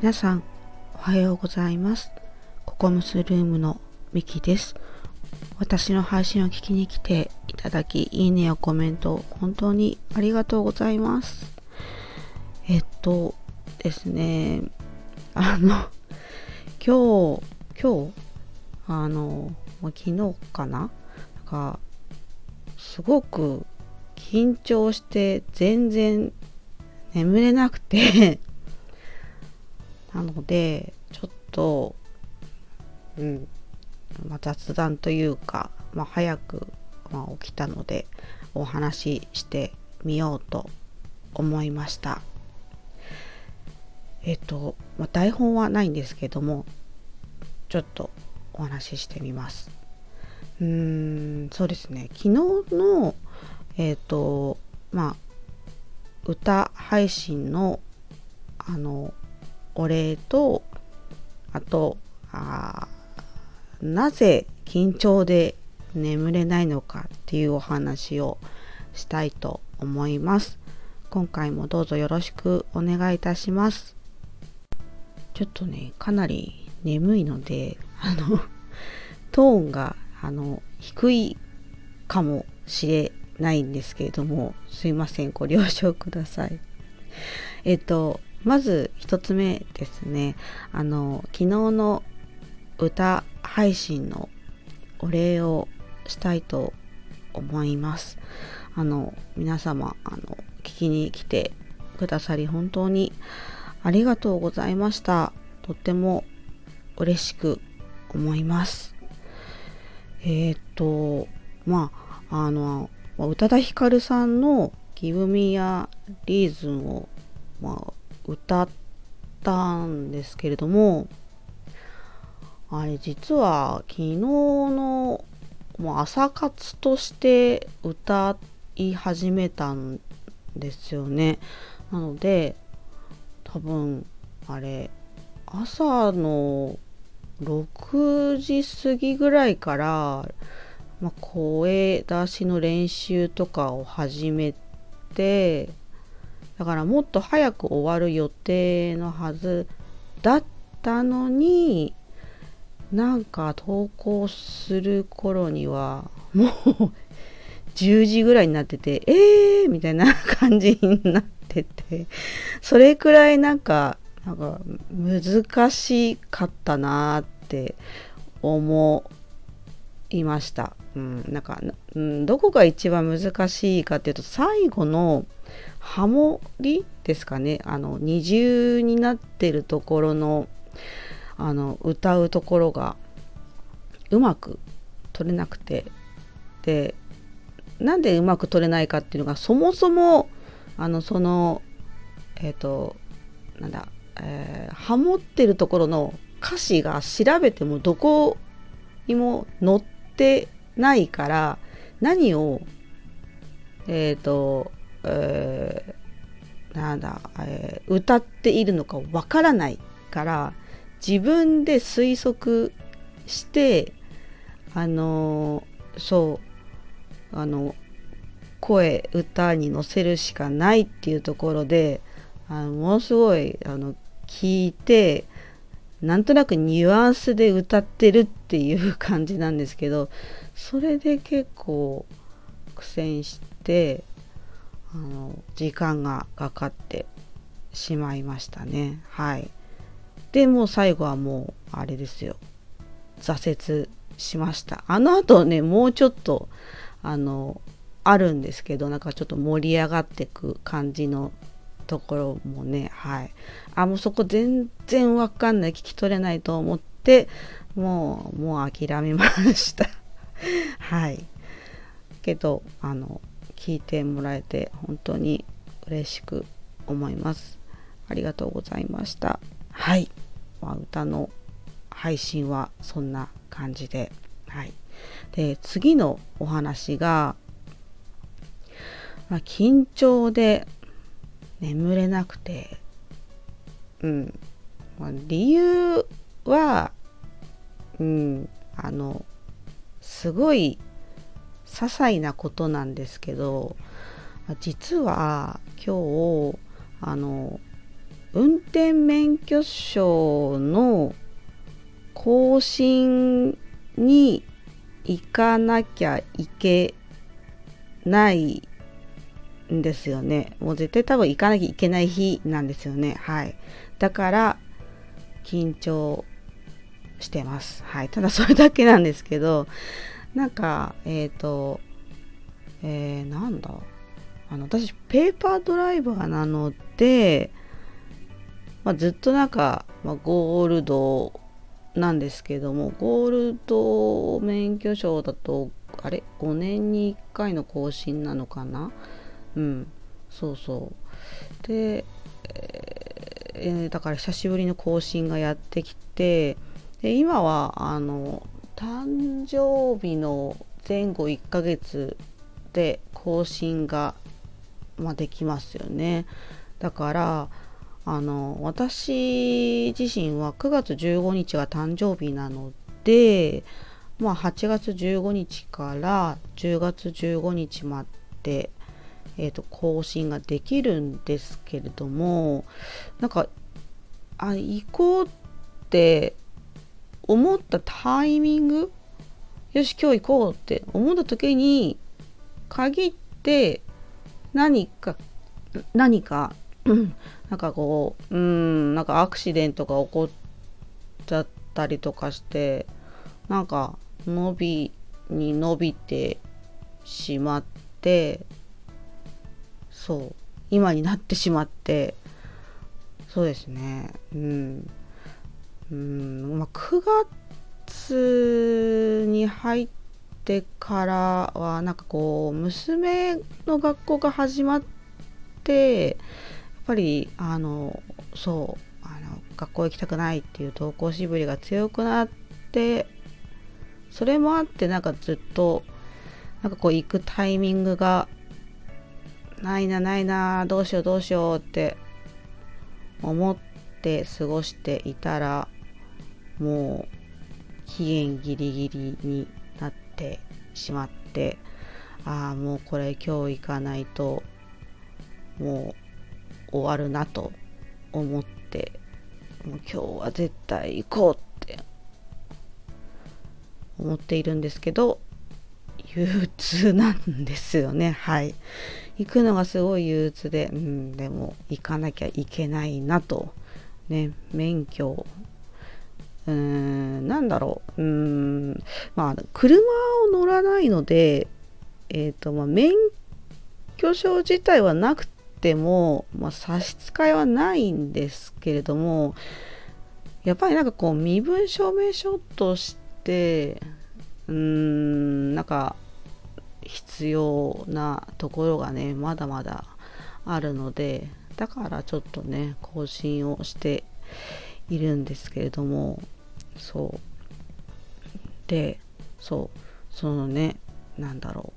皆さんおはようございます。ココムスルームのミキです。私の配信を聞きに来ていただきいいねやコメント本当にありがとうございます。えっとですね あの今日今日あの昨日かな？なんかすごく緊張して全然眠れなくて なのでちょっとうん、まあ、雑談というか、まあ、早く、まあ、起きたのでお話ししてみようと思いました。えっと、まあ、台本はないんですけどもちょっとお話ししてみます。うーんそうですね。昨日のえっ、とまあ歌配信のあのお礼とあとあなぜ緊張で眠れないのかっていうお話をしたいと思います。今回もどうぞよろしくお願いいたします。ちょっとねかなり眠いのであのトーンがあの低いかもしれないんですけれどもすいませんご了承ください。えっとまず一つ目ですね。あの昨日の歌配信のお礼をしたいと思います。あの皆様あの聞きに来てくださり本当にありがとうございました。とっても嬉しく思います。えー、っとまああの宇多田ヒカルさんの「Give Me a Reason」を、まあ、歌ったんですけれどもあれ実は昨日のもう朝活として歌い始めたんですよね。なので多分あれ朝の6時過ぎぐらいから、まあ、声出しの練習とかを始めてだからもっと早く終わる予定のはずだったのになんか投稿する頃にはもう10時ぐらいになっててえーみたいな感じになっててそれくらいなんかなんか難しかったなって思いました。うん、なんか、うん、どこが一番難しいかっていうと最後のハモリですかね。あの二重になってるところのあの歌うところがうまく取れなくて。でなんでうまく取れないかっていうのがそもそもあのそのえっ、ー、となんだ、えー、ハモってるところの歌詞が調べてもどこにも載ってないから何をえっ、ー、とえー、なんだ、えー、歌っているのかわからないから自分で推測してあのそうあの声歌に乗せるしかないっていうところであのものすごいあの聞いてなんとなくニュアンスで歌ってるっていう感じなんですけどそれで結構苦戦してあの時間がかかってしまいましたね。はい。でもう最後はもうあれですよ。挫折しました。あの後ねもうちょっとあのあるんですけどなんかちょっと盛り上がってく感じのところもねはい。あもうそこ全然わかんない。聞き取れないと思ってもうもう諦めました。はい。けどあの聞いてもらえて本当に嬉しく思います。ありがとうございました。はい、まあ、歌の配信はそんな感じで。はい。で次のお話が、まあ、緊張で眠れなくて。うん、まあ、理由はうん。あのすごい些細なことなんですけど実は今日あの運転免許証の更新に行かなきゃいけないんですよね。もう絶対多分行かなきゃいけない日なんですよね。はい。だから緊張してます。はい。ただそれだけなんですけど、なんか、えっ、ー、と、えー、なんだ？あの、私、ペーパードライバーなので、まあ、ずっとなんか、まあ、ゴールドなんですけども、ゴールド免許証だと、あれ ?5 年に1回の更新なのかな？うん。そうそう。で、えー、だから久しぶりの更新がやってきて、で今はあの誕生日の前後1ヶ月で更新が、まあ、できますよねだからあの私自身は9月15日が誕生日なので、まあ、8月15日から10月15日まで、えーと更新ができるんですけれどもなんかあ行こうって思ったタイミング？よし今日行こうって思った時に限って何か何か なんかこううんなんかアクシデントが起こっちゃったりとかしてなんか伸びに伸びてしまってそう今になってしまってそうですね。うん。うん、まあ、9月に入ってからはなんかこう娘の学校が始まってやっぱりあのそうあの学校行きたくないっていう登校しぶりが強くなってそれもあってなんかずっとなんかこう行くタイミングがないなないなどうしようどうしようって思って過ごしていたらもう期限ギリギリになってしまってああもうこれ今日行かないともう終わるなと思ってもう今日は絶対行こうって思っているんですけど憂鬱なんですよね。はい。行くのがすごい憂鬱で、うん、でも行かなきゃいけないなと。ね免許。うーん、なんだろう。うーん、まあ、車を乗らないので、えっ、ー、と、まあ、免許証自体はなくても、まあ、差し支えはないんですけれども、やっぱりなんかこう、身分証明書として、うーん、なんか、必要なところがね、まだまだあるので、だからちょっとね、更新をしているんですけれども、そう。でそう。そのねなんだろ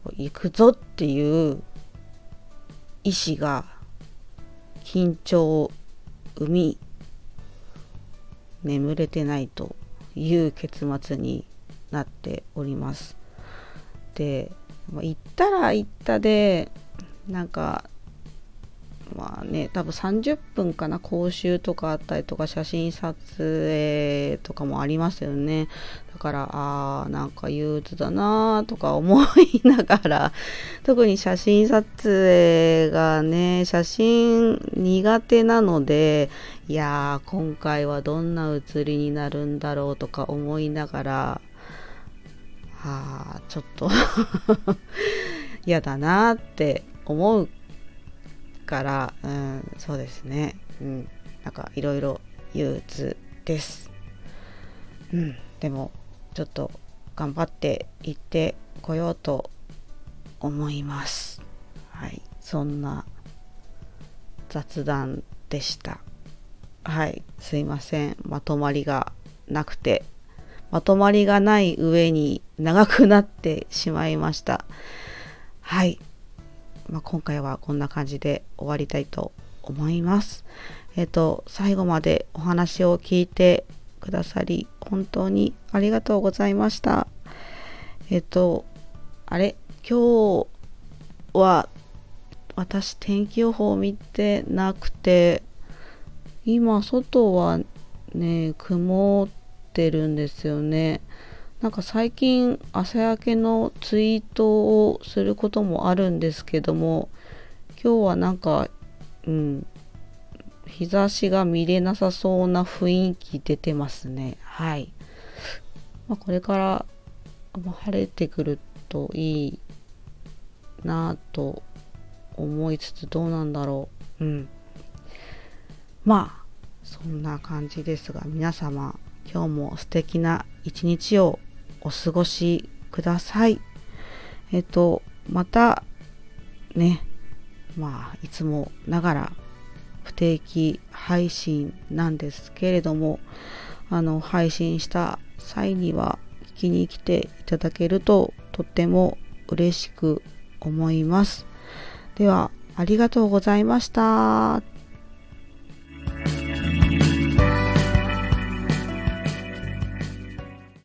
う。こう行くぞっていう意志が緊張を生み眠れてないという結末になっております。で行ったら行ったでなんかまあね多分30分かな講習とかあったりとか写真撮影とかもありますよねだからあーなんか憂鬱だなとか思いながら 特に写真撮影がね写真苦手なのでいやー今回はどんな写りになるんだろうとか思いながらあちょっと 嫌だなって思うから、うん、そうですね。うん、なんかいろいろ憂鬱です。うん、でもちょっと頑張って行ってこようと思います。はい、そんな雑談でした。はい、すいません。まとまりがなくて、まとまりがない上に長くなってしまいました。はい。まあ、今回はこんな感じで終わりたいと思います。えっ、と、最後までお話を聞いてくださり、本当にありがとうございました。えっ、と、あれ？今日は私天気予報を見てなくて、今外はね曇っててるんですよね。なんか最近朝焼けのツイートをすることもあるんですけども今日はなんかうん日差しが見れなさそうな雰囲気出てますね。はい、まあ、これから晴れてくるといいなぁと思いつつどうなんだろう。うん。まあそんな感じですが皆様今日も素敵な一日をお過ごしくださいえっとまたねまあいつもながら不定期配信なんですけれどもあの配信した際には聞きに来ていただけるととっても嬉しく思います。ではありがとうございました。